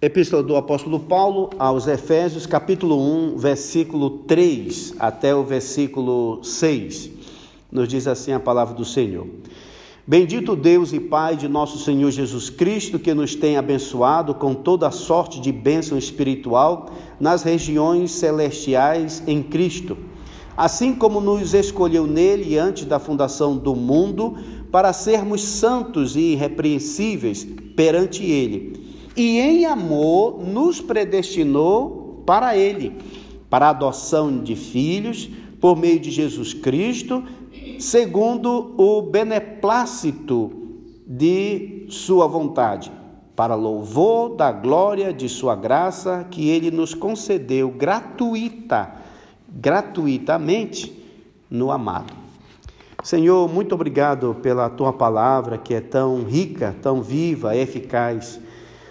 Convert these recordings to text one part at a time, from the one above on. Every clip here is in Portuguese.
Epístola do apóstolo Paulo aos Efésios, capítulo 1, versículo 3 até o versículo 6. Nos diz assim a palavra do Senhor. Bendito Deus e Pai de nosso Senhor Jesus Cristo, que nos tem abençoado com toda sorte de bênção espiritual nas regiões celestiais em Cristo, assim como nos escolheu nele antes da fundação do mundo, para sermos santos e irrepreensíveis perante ele e em amor nos predestinou para Ele, para a adoção de filhos por meio de Jesus Cristo, segundo o beneplácito de Sua vontade, para louvor da glória de Sua graça que Ele nos concedeu gratuita, gratuitamente no amado. Senhor, muito obrigado pela tua palavra que é tão rica, tão viva, eficaz.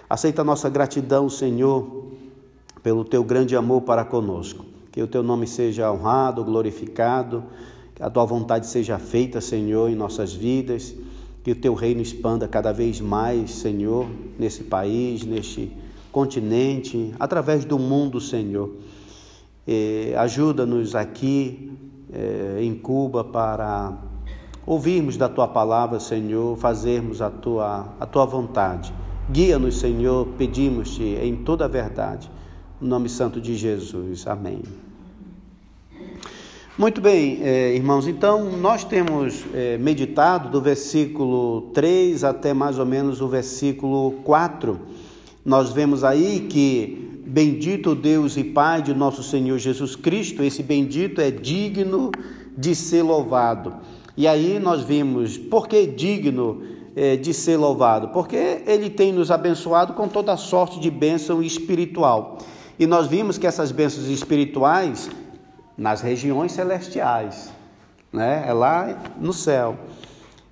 Aceita a nossa gratidão, Senhor, pelo teu grande amor para conosco. Que o teu nome seja honrado, glorificado, que a tua vontade seja feita, Senhor, em nossas vidas, que o teu reino expanda cada vez mais, Senhor, nesse país, neste continente, através do mundo, Senhor. Ajuda-nos aqui eh, em Cuba para ouvirmos da tua palavra, Senhor, fazermos a tua, a tua vontade. Guia-nos, Senhor, pedimos-te em toda a verdade. No nome santo de Jesus. Amém. Muito bem, eh, irmãos, então nós temos eh, meditado do versículo 3 até mais ou menos o versículo 4. Nós vemos aí que bendito Deus e Pai de nosso Senhor Jesus Cristo, esse bendito é digno de ser louvado. E aí nós vimos, por que digno? É, de ser louvado, porque Ele tem nos abençoado com toda sorte de bênção espiritual. E nós vimos que essas bênçãos espirituais nas regiões celestiais, né? é lá no céu.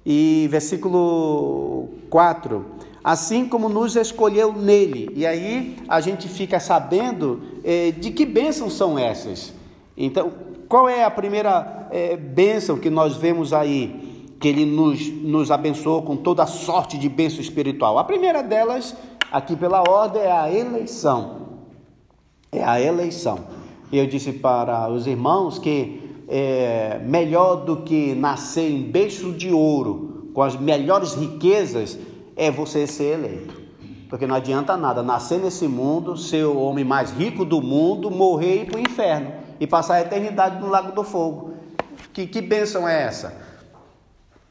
E versículo 4: Assim como nos escolheu nele. E aí a gente fica sabendo é, de que bênçãos são essas. Então, qual é a primeira é, bênção que nós vemos aí? Que Ele nos, nos abençoou com toda sorte de bênção espiritual. A primeira delas, aqui pela ordem, é a eleição. É a eleição. Eu disse para os irmãos que é melhor do que nascer em berço de ouro, com as melhores riquezas, é você ser eleito. Porque não adianta nada nascer nesse mundo, ser o homem mais rico do mundo, morrer e ir para o inferno e passar a eternidade no lago do fogo. Que, que bênção é essa?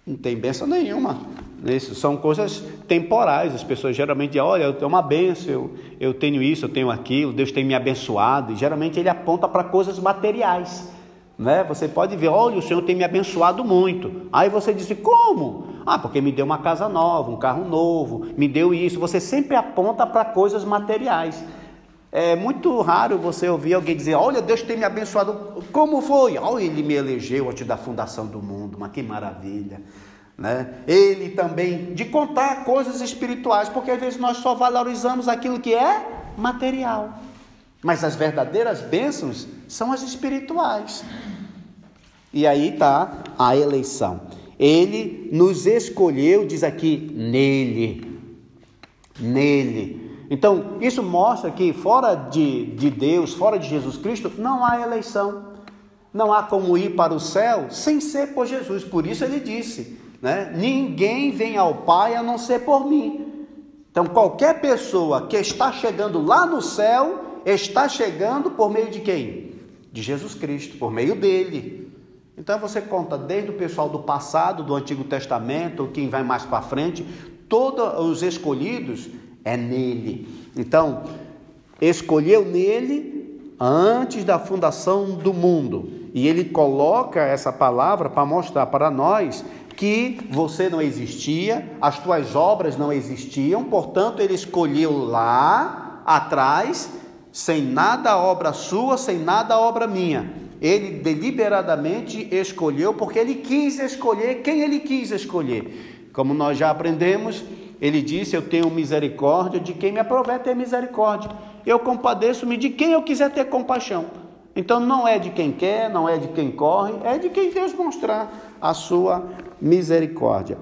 Não tem bênção nenhuma. Isso são coisas temporais. As pessoas geralmente dizem, olha, eu tenho uma bênção, eu, eu tenho isso, eu tenho aquilo, Deus tem me abençoado. E geralmente ele aponta para coisas materiais. Né? Você pode ver, olha, o Senhor tem me abençoado muito. Aí você diz, como? Ah, porque me deu uma casa nova, um carro novo, me deu isso. Você sempre aponta para coisas materiais. É muito raro você ouvir alguém dizer: Olha, Deus tem me abençoado. Como foi? Olha, Ele me elegeu antes da fundação do mundo. Mas que maravilha. Né? Ele também, de contar coisas espirituais, porque às vezes nós só valorizamos aquilo que é material. Mas as verdadeiras bênçãos são as espirituais. E aí está a eleição. Ele nos escolheu, diz aqui, nele. Nele. Então, isso mostra que fora de, de Deus, fora de Jesus Cristo, não há eleição. Não há como ir para o céu sem ser por Jesus. Por isso ele disse: né? ninguém vem ao Pai a não ser por mim. Então, qualquer pessoa que está chegando lá no céu, está chegando por meio de quem? De Jesus Cristo, por meio dele. Então você conta desde o pessoal do passado, do Antigo Testamento, quem vai mais para frente, todos os escolhidos é nele. Então, escolheu nele antes da fundação do mundo. E ele coloca essa palavra para mostrar para nós que você não existia, as tuas obras não existiam, portanto, ele escolheu lá atrás, sem nada obra sua, sem nada obra minha. Ele deliberadamente escolheu, porque ele quis escolher quem ele quis escolher. Como nós já aprendemos, ele disse: Eu tenho misericórdia de quem me aprover ter misericórdia. Eu compadeço-me de quem eu quiser ter compaixão. Então não é de quem quer, não é de quem corre, é de quem Deus mostrar a sua misericórdia.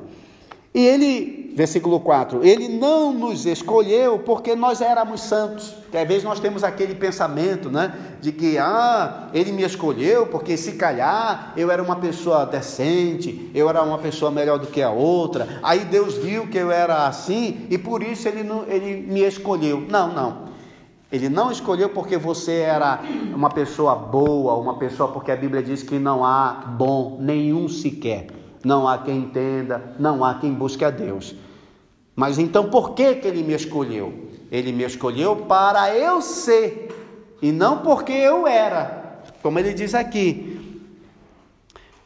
E ele, versículo 4, ele não nos escolheu porque nós éramos santos. Que às vezes nós temos aquele pensamento, né, de que ah, ele me escolheu porque se calhar eu era uma pessoa decente, eu era uma pessoa melhor do que a outra. Aí Deus viu que eu era assim e por isso ele não, ele me escolheu. Não, não. Ele não escolheu porque você era uma pessoa boa, uma pessoa porque a Bíblia diz que não há bom nenhum sequer. Não há quem entenda, não há quem busque a Deus. Mas então por que, que ele me escolheu? Ele me escolheu para eu ser, e não porque eu era, como ele diz aqui.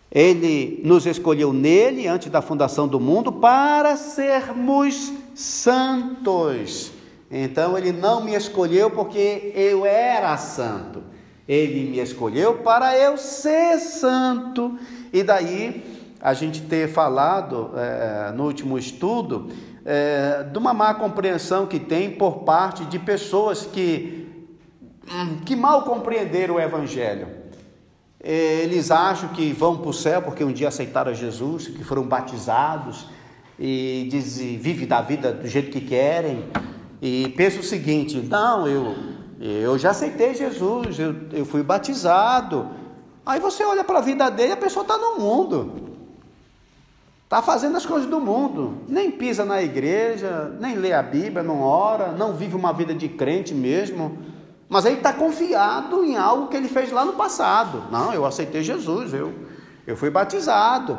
Ele nos escolheu nele, antes da fundação do mundo, para sermos santos. Então ele não me escolheu porque eu era santo. Ele me escolheu para eu ser santo. E daí a gente ter falado é, no último estudo é, de uma má compreensão que tem por parte de pessoas que, hum, que mal compreenderam o Evangelho. Eles acham que vão para o céu porque um dia aceitaram Jesus, que foram batizados e dizem, vive da vida do jeito que querem e pensa o seguinte: não, eu, eu já aceitei Jesus, eu, eu fui batizado. Aí você olha para a vida dele, a pessoa está no mundo, está fazendo as coisas do mundo, nem pisa na igreja, nem lê a Bíblia, não ora, não vive uma vida de crente mesmo, mas aí está confiado em algo que ele fez lá no passado. Não, eu aceitei Jesus, eu, eu fui batizado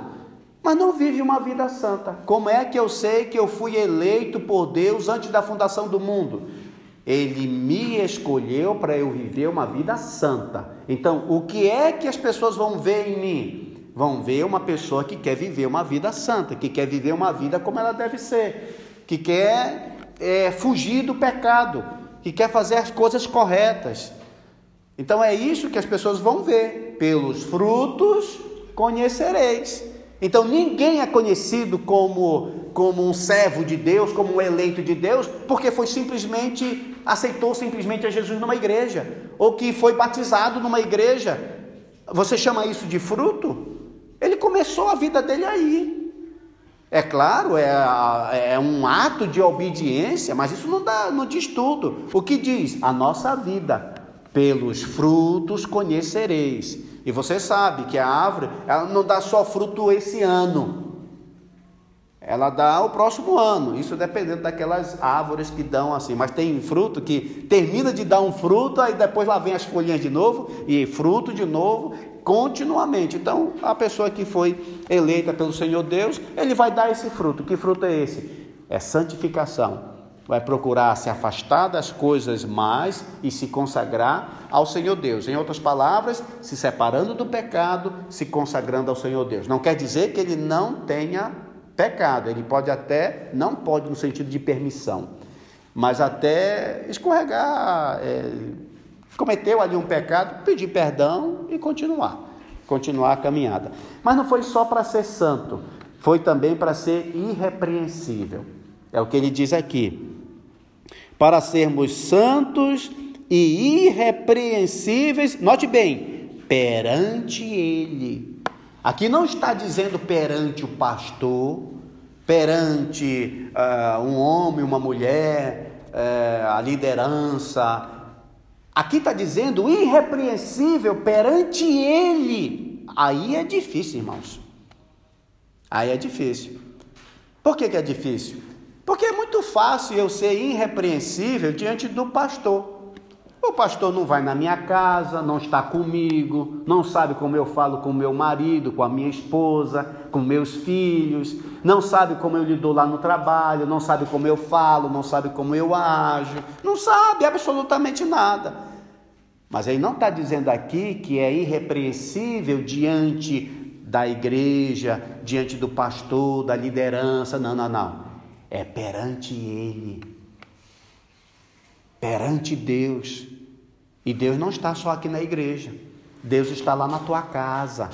mas não vive uma vida santa. Como é que eu sei que eu fui eleito por Deus antes da fundação do mundo? Ele me escolheu para eu viver uma vida santa. Então, o que é que as pessoas vão ver em mim? Vão ver uma pessoa que quer viver uma vida santa, que quer viver uma vida como ela deve ser, que quer é, fugir do pecado, que quer fazer as coisas corretas. Então, é isso que as pessoas vão ver. Pelos frutos conhecereis. Então ninguém é conhecido como, como um servo de Deus, como um eleito de Deus, porque foi simplesmente, aceitou simplesmente a Jesus numa igreja, ou que foi batizado numa igreja. Você chama isso de fruto? Ele começou a vida dele aí. É claro, é, é um ato de obediência, mas isso não, dá, não diz tudo. O que diz? A nossa vida. Pelos frutos conhecereis. E você sabe que a árvore, ela não dá só fruto esse ano. Ela dá o próximo ano, isso dependendo daquelas árvores que dão assim. Mas tem fruto que termina de dar um fruto, aí depois lá vem as folhinhas de novo, e fruto de novo, continuamente. Então, a pessoa que foi eleita pelo Senhor Deus, ele vai dar esse fruto. Que fruto é esse? É santificação vai procurar se afastar das coisas mais e se consagrar ao Senhor Deus. Em outras palavras, se separando do pecado, se consagrando ao Senhor Deus. Não quer dizer que ele não tenha pecado, ele pode até, não pode no sentido de permissão, mas até escorregar, é, cometeu ali um pecado, pedir perdão e continuar, continuar a caminhada. Mas não foi só para ser santo, foi também para ser irrepreensível. É o que ele diz aqui para sermos santos e irrepreensíveis, note bem, perante Ele. Aqui não está dizendo perante o pastor, perante uh, um homem, uma mulher, uh, a liderança. Aqui está dizendo irrepreensível perante Ele. Aí é difícil, irmãos. Aí é difícil. Por que, que é difícil? Porque é muito fácil eu ser irrepreensível diante do pastor. O pastor não vai na minha casa, não está comigo, não sabe como eu falo com meu marido, com a minha esposa, com meus filhos, não sabe como eu lido lá no trabalho, não sabe como eu falo, não sabe como eu ajo, não sabe absolutamente nada. Mas ele não está dizendo aqui que é irrepreensível diante da igreja, diante do pastor, da liderança, não, não, não é perante Ele, perante Deus. E Deus não está só aqui na igreja, Deus está lá na tua casa,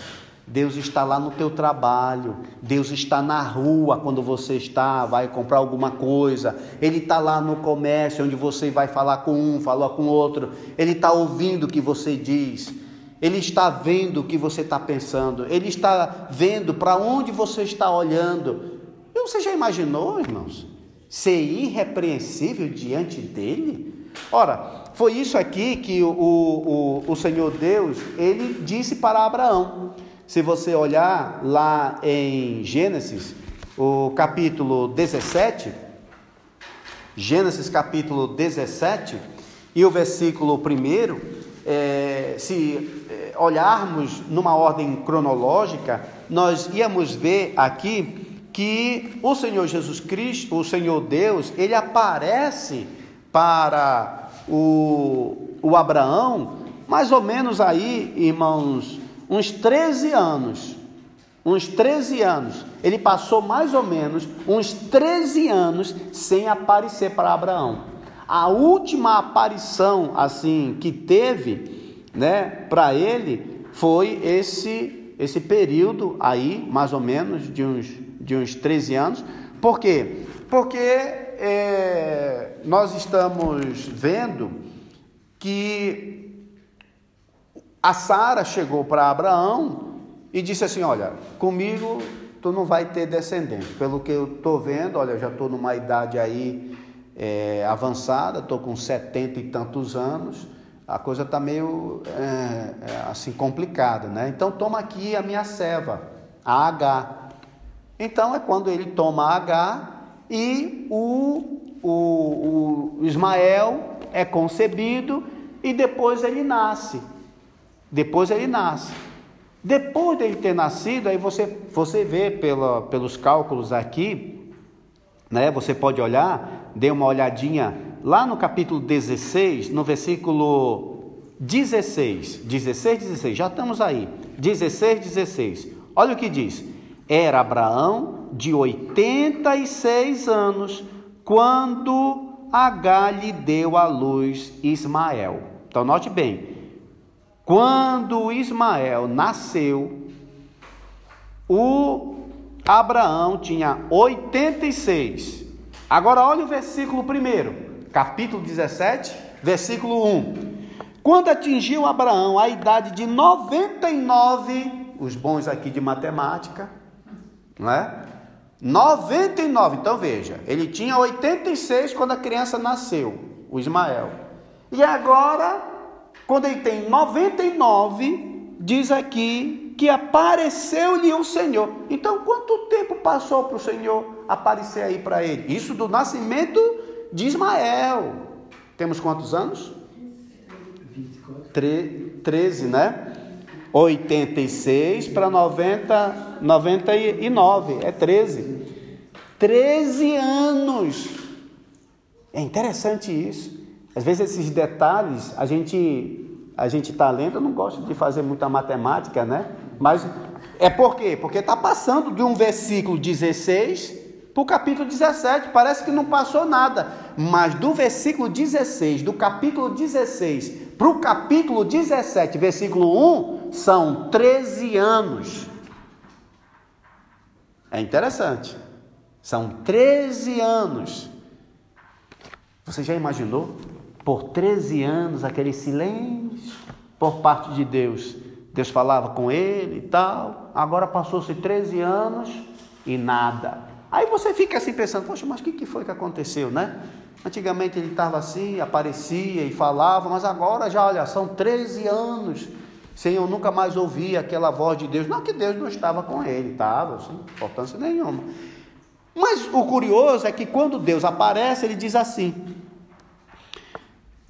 Deus está lá no teu trabalho, Deus está na rua quando você está, vai comprar alguma coisa, Ele está lá no comércio onde você vai falar com um, falar com outro, Ele está ouvindo o que você diz, Ele está vendo o que você está pensando, Ele está vendo para onde você está olhando, Então você já imaginou, irmãos, ser irrepreensível diante dele? Ora, foi isso aqui que o, o, o Senhor Deus, ele disse para Abraão. Se você olhar lá em Gênesis, o capítulo 17, Gênesis capítulo 17, e o versículo 1, é, se é, olharmos numa ordem cronológica, nós íamos ver aqui que o Senhor Jesus Cristo, o Senhor Deus, ele aparece para o, o Abraão, mais ou menos aí, irmãos, uns 13 anos. Uns 13 anos. Ele passou mais ou menos uns 13 anos sem aparecer para Abraão. A última aparição assim que teve, né, para ele foi esse esse período aí, mais ou menos de uns de uns 13 anos. Por quê? Porque é, nós estamos vendo que a Sara chegou para Abraão e disse assim: Olha, comigo tu não vai ter descendente. Pelo que eu estou vendo, olha, eu já estou numa idade aí é, avançada, estou com setenta e tantos anos, a coisa está meio é, é, assim complicada, né? Então toma aqui a minha serva, a H. Então é quando ele toma a H e o, o, o Ismael é concebido e depois ele nasce. Depois ele nasce. Depois dele ter nascido, aí você, você vê pela, pelos cálculos aqui, né? Você pode olhar, dê uma olhadinha lá no capítulo 16, no versículo 16, 16, 16, já estamos aí, 16, 16. Olha o que diz: Era Abraão de 86 anos quando H lhe deu à luz Ismael. Então note bem, quando Ismael nasceu, o Abraão tinha 86. Agora olha o versículo 1, capítulo 17, versículo 1. Quando atingiu Abraão a idade de 99, os bons aqui de matemática, não é? 99, então veja, ele tinha 86 quando a criança nasceu, o Ismael. E agora quando ele tem 99, diz aqui que apareceu-lhe o Senhor. Então, quanto tempo passou para o Senhor aparecer aí para ele? Isso do nascimento de Ismael. Temos quantos anos? 24. 13, né? 86 para 90, 99, é 13. 13 anos. É interessante isso. Às vezes esses detalhes a gente a gente está lendo, eu não gosto de fazer muita matemática, né? Mas é por quê? Porque está passando de um versículo 16 para o capítulo 17, parece que não passou nada. Mas do versículo 16, do capítulo 16 para o capítulo 17, versículo 1, são 13 anos. É interessante. São 13 anos. Você já imaginou? por 13 anos aquele silêncio por parte de Deus. Deus falava com ele e tal. Agora passou-se 13 anos e nada. Aí você fica assim pensando, poxa, mas o que, que foi que aconteceu, né? Antigamente ele estava assim, aparecia e falava, mas agora já, olha, são 13 anos eu nunca mais ouvir aquela voz de Deus. Não que Deus não estava com ele, estava, sem importância nenhuma. Mas o curioso é que quando Deus aparece, ele diz assim: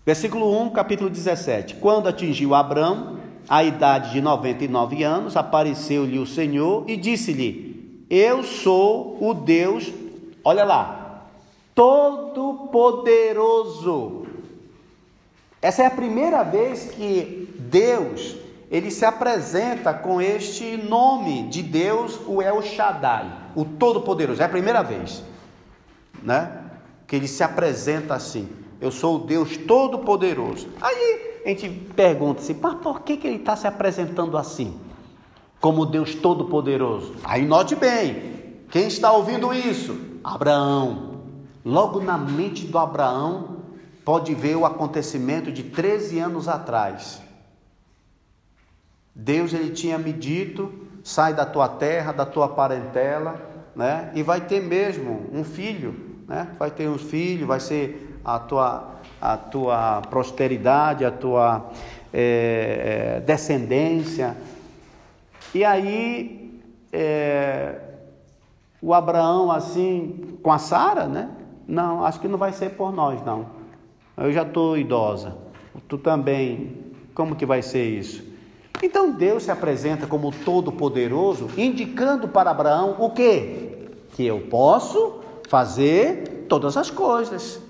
Versículo 1, capítulo 17. Quando atingiu Abraão a idade de 99 anos, apareceu-lhe o Senhor e disse-lhe: Eu sou o Deus, olha lá, Todo-Poderoso. Essa é a primeira vez que Deus ele se apresenta com este nome de Deus, o El Shaddai, o Todo-Poderoso. É a primeira vez, né? Que ele se apresenta assim. Eu sou o Deus Todo-Poderoso. Aí a gente pergunta assim, mas por que, que ele está se apresentando assim? Como Deus Todo-Poderoso. Aí note bem, quem está ouvindo isso? Abraão. Logo na mente do Abraão, pode ver o acontecimento de 13 anos atrás. Deus ele tinha me dito: sai da tua terra, da tua parentela, né? E vai ter mesmo um filho, né? Vai ter um filho, vai ser a tua, a tua posteridade, a tua é, descendência. E aí, é, o Abraão, assim, com a Sara, né? Não, acho que não vai ser por nós, não. Eu já estou idosa. Tu também. Como que vai ser isso? Então Deus se apresenta como todo-poderoso, indicando para Abraão o quê? Que eu posso fazer todas as coisas.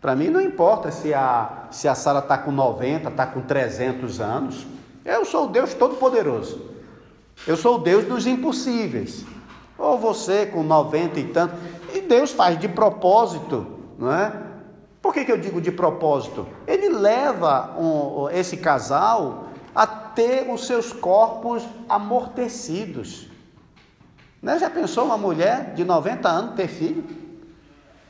Para mim não importa se a, se a Sara está com 90, está com 300 anos. Eu sou o Deus Todo-Poderoso. Eu sou o Deus dos impossíveis. Ou você com 90 e tanto. E Deus faz de propósito, não é? Por que, que eu digo de propósito? Ele leva um, esse casal a ter os seus corpos amortecidos. Né? Já pensou uma mulher de 90 anos ter filho?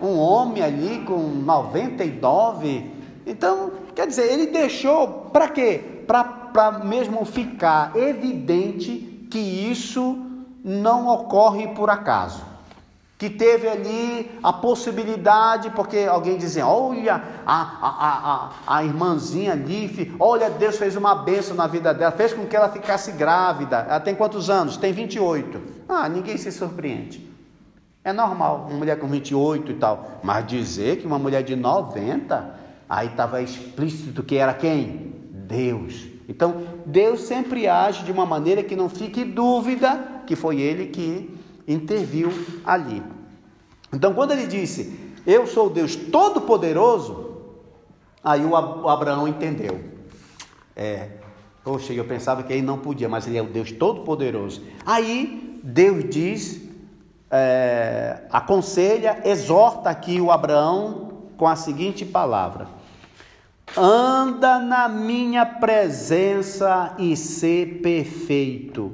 um homem ali com 99. Então, quer dizer, ele deixou para quê? Para mesmo ficar evidente que isso não ocorre por acaso. Que teve ali a possibilidade, porque alguém dizia: olha, a, a, a, a irmãzinha ali, olha, Deus fez uma bênção na vida dela, fez com que ela ficasse grávida. Ela tem quantos anos? Tem 28. Ah, ninguém se surpreende. É normal, uma mulher com 28 e tal. Mas dizer que uma mulher de 90, aí estava explícito que era quem? Deus. Então, Deus sempre age de uma maneira que não fique dúvida que foi Ele que interviu ali. Então, quando ele disse, Eu sou Deus Todo-Poderoso, aí o Abraão entendeu. É, poxa, eu pensava que ele não podia, mas ele é o Deus Todo-Poderoso. Aí Deus diz é, aconselha, exorta aqui o Abraão com a seguinte palavra: anda na minha presença e ser perfeito.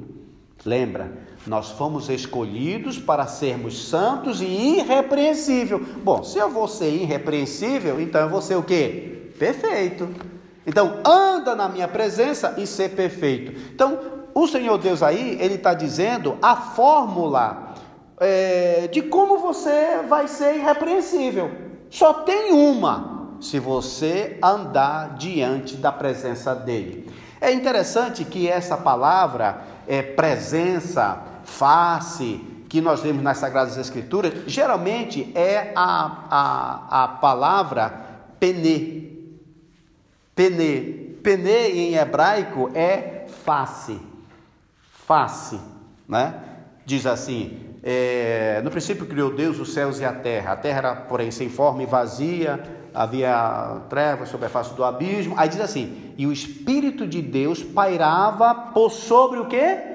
Lembra, nós fomos escolhidos para sermos santos e irrepreensível. Bom, se eu vou ser irrepreensível, então eu vou ser o quê? Perfeito. Então, anda na minha presença e ser perfeito. Então, o Senhor Deus aí, ele está dizendo a fórmula é, de como você vai ser irrepreensível. Só tem uma, se você andar diante da presença dele. É interessante que essa palavra, é, presença, face, que nós vemos nas Sagradas Escrituras, geralmente é a, a, a palavra pene. Pene. Pene em hebraico é face. Face, né? Diz assim: é, no princípio criou Deus os céus e a terra. A terra era, porém, sem forma e vazia, havia trevas sobre a face do abismo. Aí diz assim: e o Espírito de Deus pairava por sobre o que?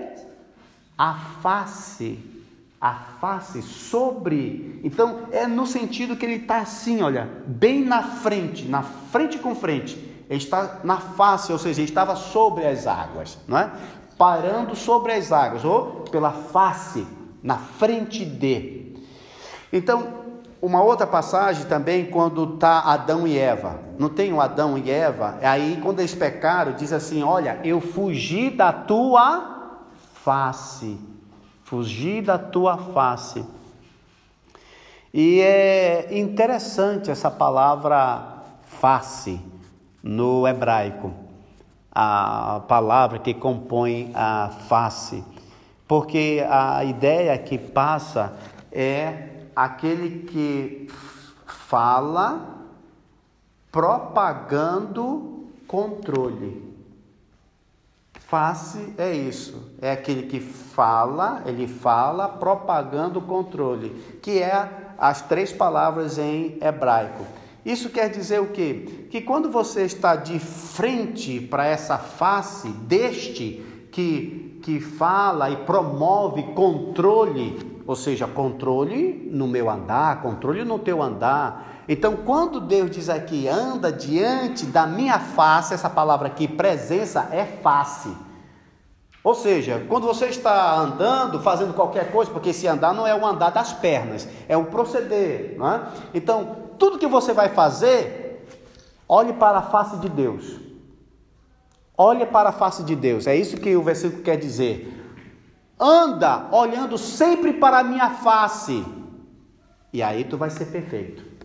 A face. A face sobre. Então, é no sentido que ele está assim, olha, bem na frente, na frente com frente. Ele está na face, ou seja, ele estava sobre as águas, não é? Parando sobre as águas, ou pela face na frente de. Então, uma outra passagem também, quando está Adão e Eva. Não tem o Adão e Eva? Aí, quando eles pecaram, diz assim: Olha, eu fugi da tua face. Fugi da tua face. E é interessante essa palavra face no hebraico, a palavra que compõe a face porque a ideia que passa é aquele que fala propagando controle. Face é isso, é aquele que fala, ele fala propagando controle, que é as três palavras em hebraico. Isso quer dizer o quê? Que quando você está de frente para essa face deste que que fala e promove controle, ou seja, controle no meu andar, controle no teu andar. Então, quando Deus diz aqui, anda diante da minha face, essa palavra aqui, presença, é face. Ou seja, quando você está andando, fazendo qualquer coisa, porque esse andar não é o andar das pernas, é o proceder, não é? Então, tudo que você vai fazer, olhe para a face de Deus. Olha para a face de Deus. É isso que o versículo quer dizer. anda olhando sempre para a minha face, e aí tu vai ser perfeito.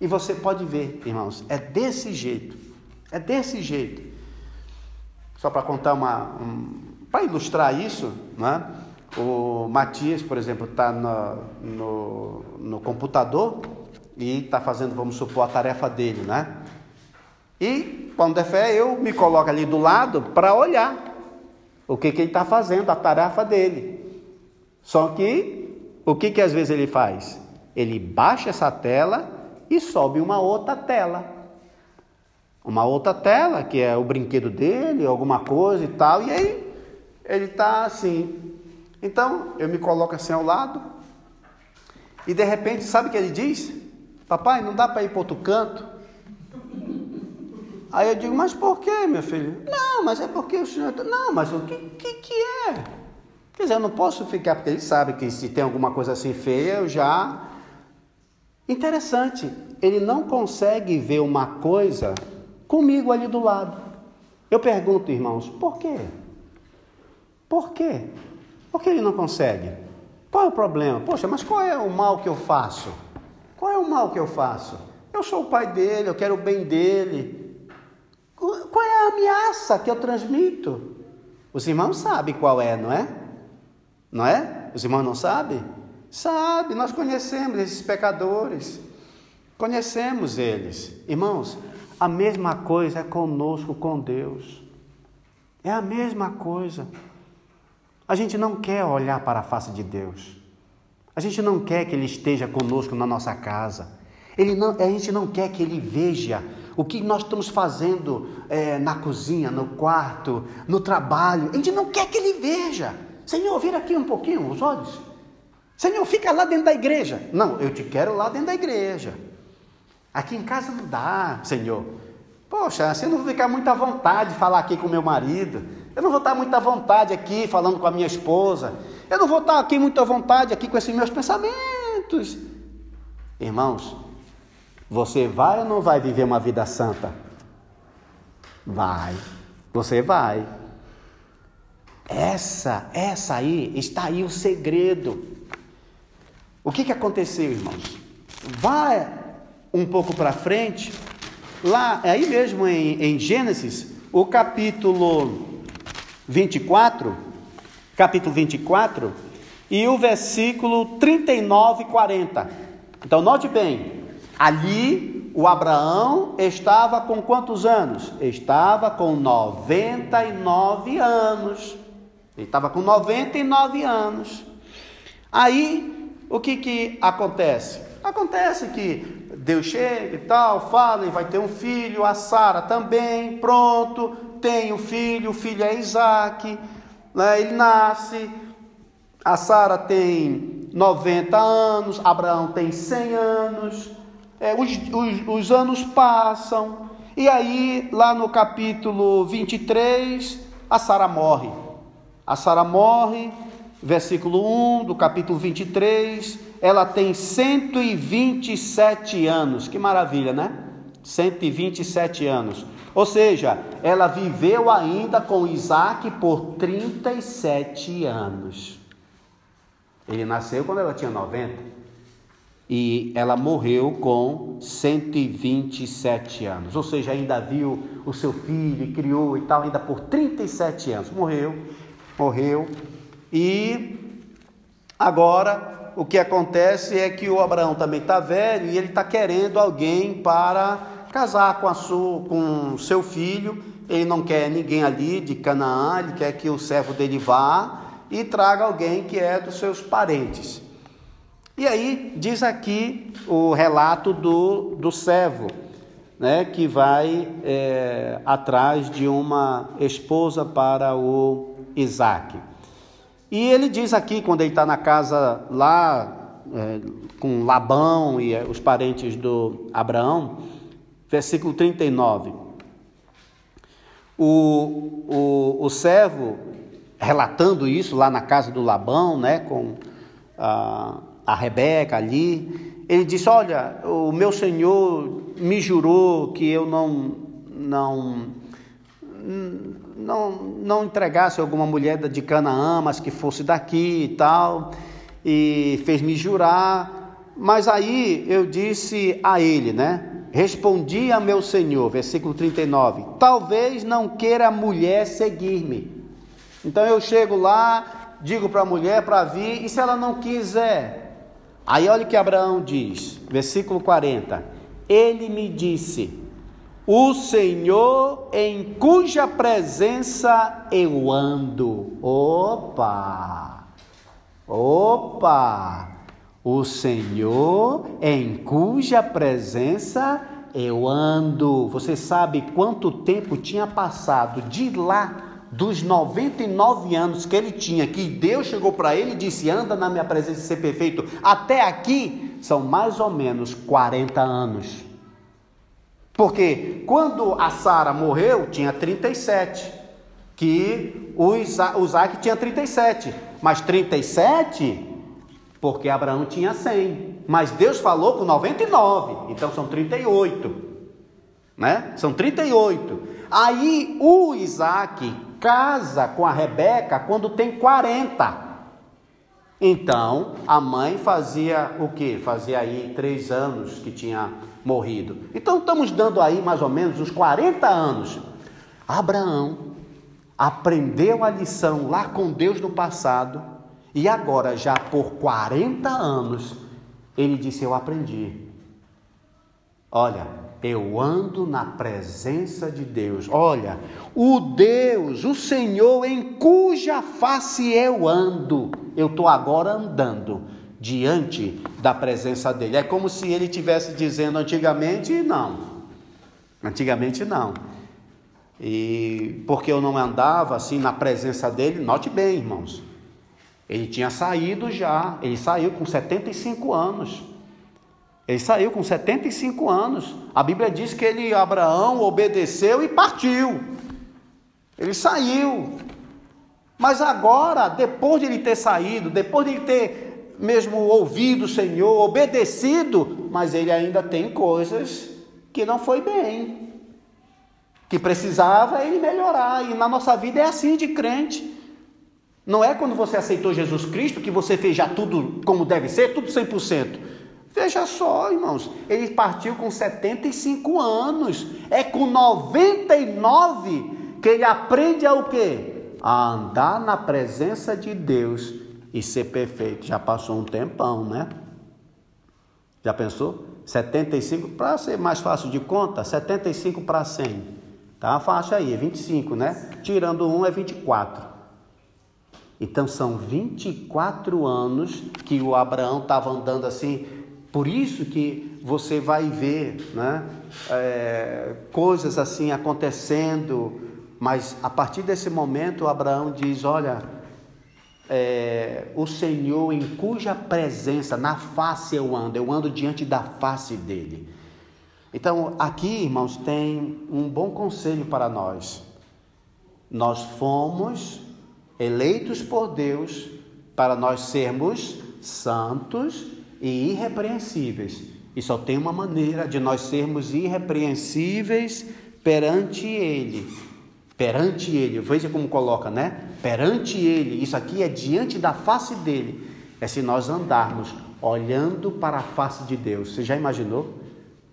E você pode ver, irmãos, é desse jeito, é desse jeito. Só para contar uma, um, para ilustrar isso, né? O Matias, por exemplo, está no, no, no, computador e está fazendo, vamos supor, a tarefa dele, né? E quando é fé, eu me coloco ali do lado para olhar o que, que ele está fazendo, a tarefa dele. Só que, o que, que às vezes ele faz? Ele baixa essa tela e sobe uma outra tela. Uma outra tela, que é o brinquedo dele, alguma coisa e tal, e aí ele está assim. Então, eu me coloco assim ao lado, e de repente, sabe o que ele diz? Papai, não dá para ir para outro canto? Aí eu digo, mas por que, meu filho? Não, mas é porque o senhor. Tá- não, mas o que, que, que é? Quer dizer, eu não posso ficar, porque ele sabe que se tem alguma coisa assim feia, eu já. Interessante, ele não consegue ver uma coisa comigo ali do lado. Eu pergunto, irmãos, por quê? Por quê? Por que ele não consegue? Qual é o problema? Poxa, mas qual é o mal que eu faço? Qual é o mal que eu faço? Eu sou o pai dele, eu quero o bem dele. Qual é a ameaça que eu transmito? Os irmãos sabem qual é, não é? Não é? Os irmãos não sabem? Sabe, nós conhecemos esses pecadores. Conhecemos eles. Irmãos, a mesma coisa é conosco com Deus. É a mesma coisa. A gente não quer olhar para a face de Deus. A gente não quer que Ele esteja conosco na nossa casa. Ele não, a gente não quer que Ele veja o que nós estamos fazendo é, na cozinha, no quarto, no trabalho. A gente não quer que ele veja. Senhor, vira aqui um pouquinho os olhos. Senhor, fica lá dentro da igreja. Não, eu te quero lá dentro da igreja. Aqui em casa não dá, Senhor. Poxa, assim eu não vou ficar muito à vontade de falar aqui com meu marido. Eu não vou estar muito à vontade aqui falando com a minha esposa. Eu não vou estar aqui muito à vontade aqui com esses meus pensamentos. Irmãos, você vai ou não vai viver uma vida santa? Vai. Você vai. Essa, essa aí, está aí o segredo. O que, que aconteceu, irmãos? Vai um pouco para frente, lá, aí mesmo em, em Gênesis, o capítulo 24, capítulo 24, e o versículo 39 e 40. Então, note bem, Ali, o Abraão estava com quantos anos? Estava com 99 anos. Ele estava com 99 anos. Aí, o que que acontece? Acontece que Deus chega e tal, fala e vai ter um filho, a Sara também, pronto, tem o um filho, o filho é Isaac, né? ele nasce, a Sara tem 90 anos, Abraão tem 100 anos, é, os, os, os anos passam, e aí, lá no capítulo 23, a Sara morre. A Sara morre, versículo 1 do capítulo 23, ela tem 127 anos. Que maravilha, né? 127 anos. Ou seja, ela viveu ainda com Isaac por 37 anos. Ele nasceu quando ela tinha 90 e ela morreu com 127 anos, ou seja, ainda viu o seu filho criou e tal, ainda por 37 anos. Morreu, morreu, e agora o que acontece é que o Abraão também está velho e ele está querendo alguém para casar com, a sua, com seu filho. Ele não quer ninguém ali de Canaã, ele quer que o servo dele vá e traga alguém que é dos seus parentes. E aí diz aqui o relato do, do servo, né, que vai é, atrás de uma esposa para o Isaac. E ele diz aqui, quando ele está na casa lá, é, com Labão e é, os parentes do Abraão, versículo 39. O, o, o servo, relatando isso lá na casa do Labão, né, com a a Rebeca ali, ele disse: Olha, o meu senhor me jurou que eu não, não, não, não entregasse alguma mulher de Canaã, mas que fosse daqui e tal, e fez-me jurar. Mas aí eu disse a ele, né? Respondi a meu senhor, versículo 39, talvez não queira a mulher seguir-me. Então eu chego lá, digo para a mulher para vir, e se ela não quiser? Aí olha o que Abraão diz, versículo 40, ele me disse, o Senhor em cuja presença eu ando. Opa! Opa! O Senhor em cuja presença eu ando. Você sabe quanto tempo tinha passado de lá dos 99 anos que ele tinha, que Deus chegou para ele e disse: Anda na minha presença e ser perfeito, até aqui são mais ou menos 40 anos. Porque quando a Sara morreu, tinha 37, que o Isaac tinha 37, mas 37 porque Abraão tinha 100, mas Deus falou com 99, então são 38, né? São 38. Aí o Isaac casa com a Rebeca quando tem 40. Então, a mãe fazia o que? Fazia aí três anos que tinha morrido. Então, estamos dando aí mais ou menos uns 40 anos. Abraão aprendeu a lição lá com Deus no passado e agora, já por 40 anos, ele disse: Eu aprendi. Olha, eu ando na presença de Deus. Olha, o Deus, o Senhor em cuja face eu ando, eu estou agora andando diante da presença dele. É como se ele tivesse dizendo antigamente não. Antigamente não. E porque eu não andava assim na presença dele, note bem, irmãos. Ele tinha saído já, ele saiu com 75 anos. Ele saiu com 75 anos. A Bíblia diz que ele, Abraão, obedeceu e partiu. Ele saiu. Mas agora, depois de ele ter saído, depois de ele ter mesmo ouvido o Senhor, obedecido, mas ele ainda tem coisas que não foi bem, que precisava ele melhorar. E na nossa vida é assim de crente. Não é quando você aceitou Jesus Cristo que você fez já tudo como deve ser, tudo 100%. Veja só, irmãos, ele partiu com 75 anos. É com 99 que ele aprende a o quê? A andar na presença de Deus e ser perfeito. Já passou um tempão, né? Já pensou? 75 para ser mais fácil de conta, 75 para 100. Tá a faixa aí, 25, né? Tirando um é 24. Então são 24 anos que o Abraão estava andando assim por isso que você vai ver né, é, coisas assim acontecendo, mas a partir desse momento Abraão diz: Olha, é, o Senhor em cuja presença, na face eu ando, eu ando diante da face dele. Então, aqui, irmãos, tem um bom conselho para nós. Nós fomos eleitos por Deus para nós sermos santos e irrepreensíveis. E só tem uma maneira de nós sermos irrepreensíveis perante Ele. Perante Ele, veja como coloca, né? Perante Ele, isso aqui é diante da face dele. É se nós andarmos olhando para a face de Deus. Você já imaginou?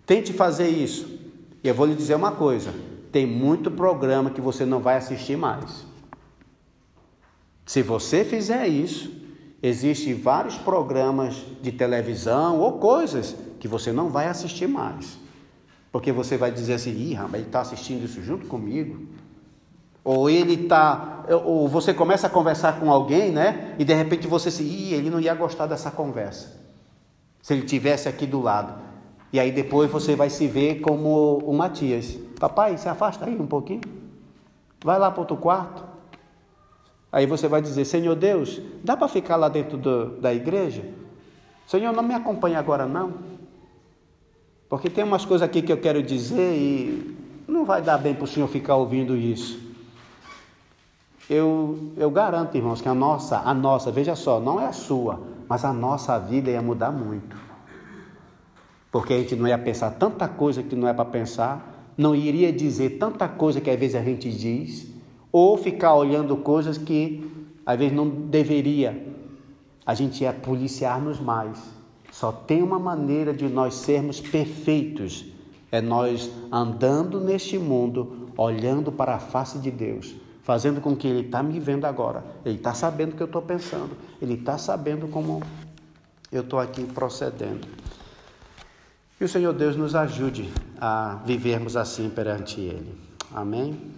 Tente fazer isso. E eu vou lhe dizer uma coisa: tem muito programa que você não vai assistir mais. Se você fizer isso, Existem vários programas de televisão ou coisas que você não vai assistir mais. Porque você vai dizer assim, ih, rapaz, ele está assistindo isso junto comigo. Ou ele está, ou você começa a conversar com alguém, né? E de repente você se, ih, ele não ia gostar dessa conversa. Se ele tivesse aqui do lado. E aí depois você vai se ver como o Matias. Papai, se afasta aí um pouquinho. Vai lá para outro quarto. Aí você vai dizer: Senhor Deus, dá para ficar lá dentro do, da igreja? Senhor, não me acompanhe agora não. Porque tem umas coisas aqui que eu quero dizer e não vai dar bem para o Senhor ficar ouvindo isso. Eu, eu garanto, irmãos, que a nossa, a nossa, veja só, não é a sua, mas a nossa vida ia mudar muito. Porque a gente não ia pensar tanta coisa que não é para pensar, não iria dizer tanta coisa que às vezes a gente diz, ou ficar olhando coisas que às vezes não deveria. A gente ia policiar-nos mais. Só tem uma maneira de nós sermos perfeitos, é nós andando neste mundo, olhando para a face de Deus, fazendo com que Ele está me vendo agora, Ele está sabendo o que eu estou pensando, Ele está sabendo como eu estou aqui procedendo. Que o Senhor Deus nos ajude a vivermos assim perante Ele. Amém?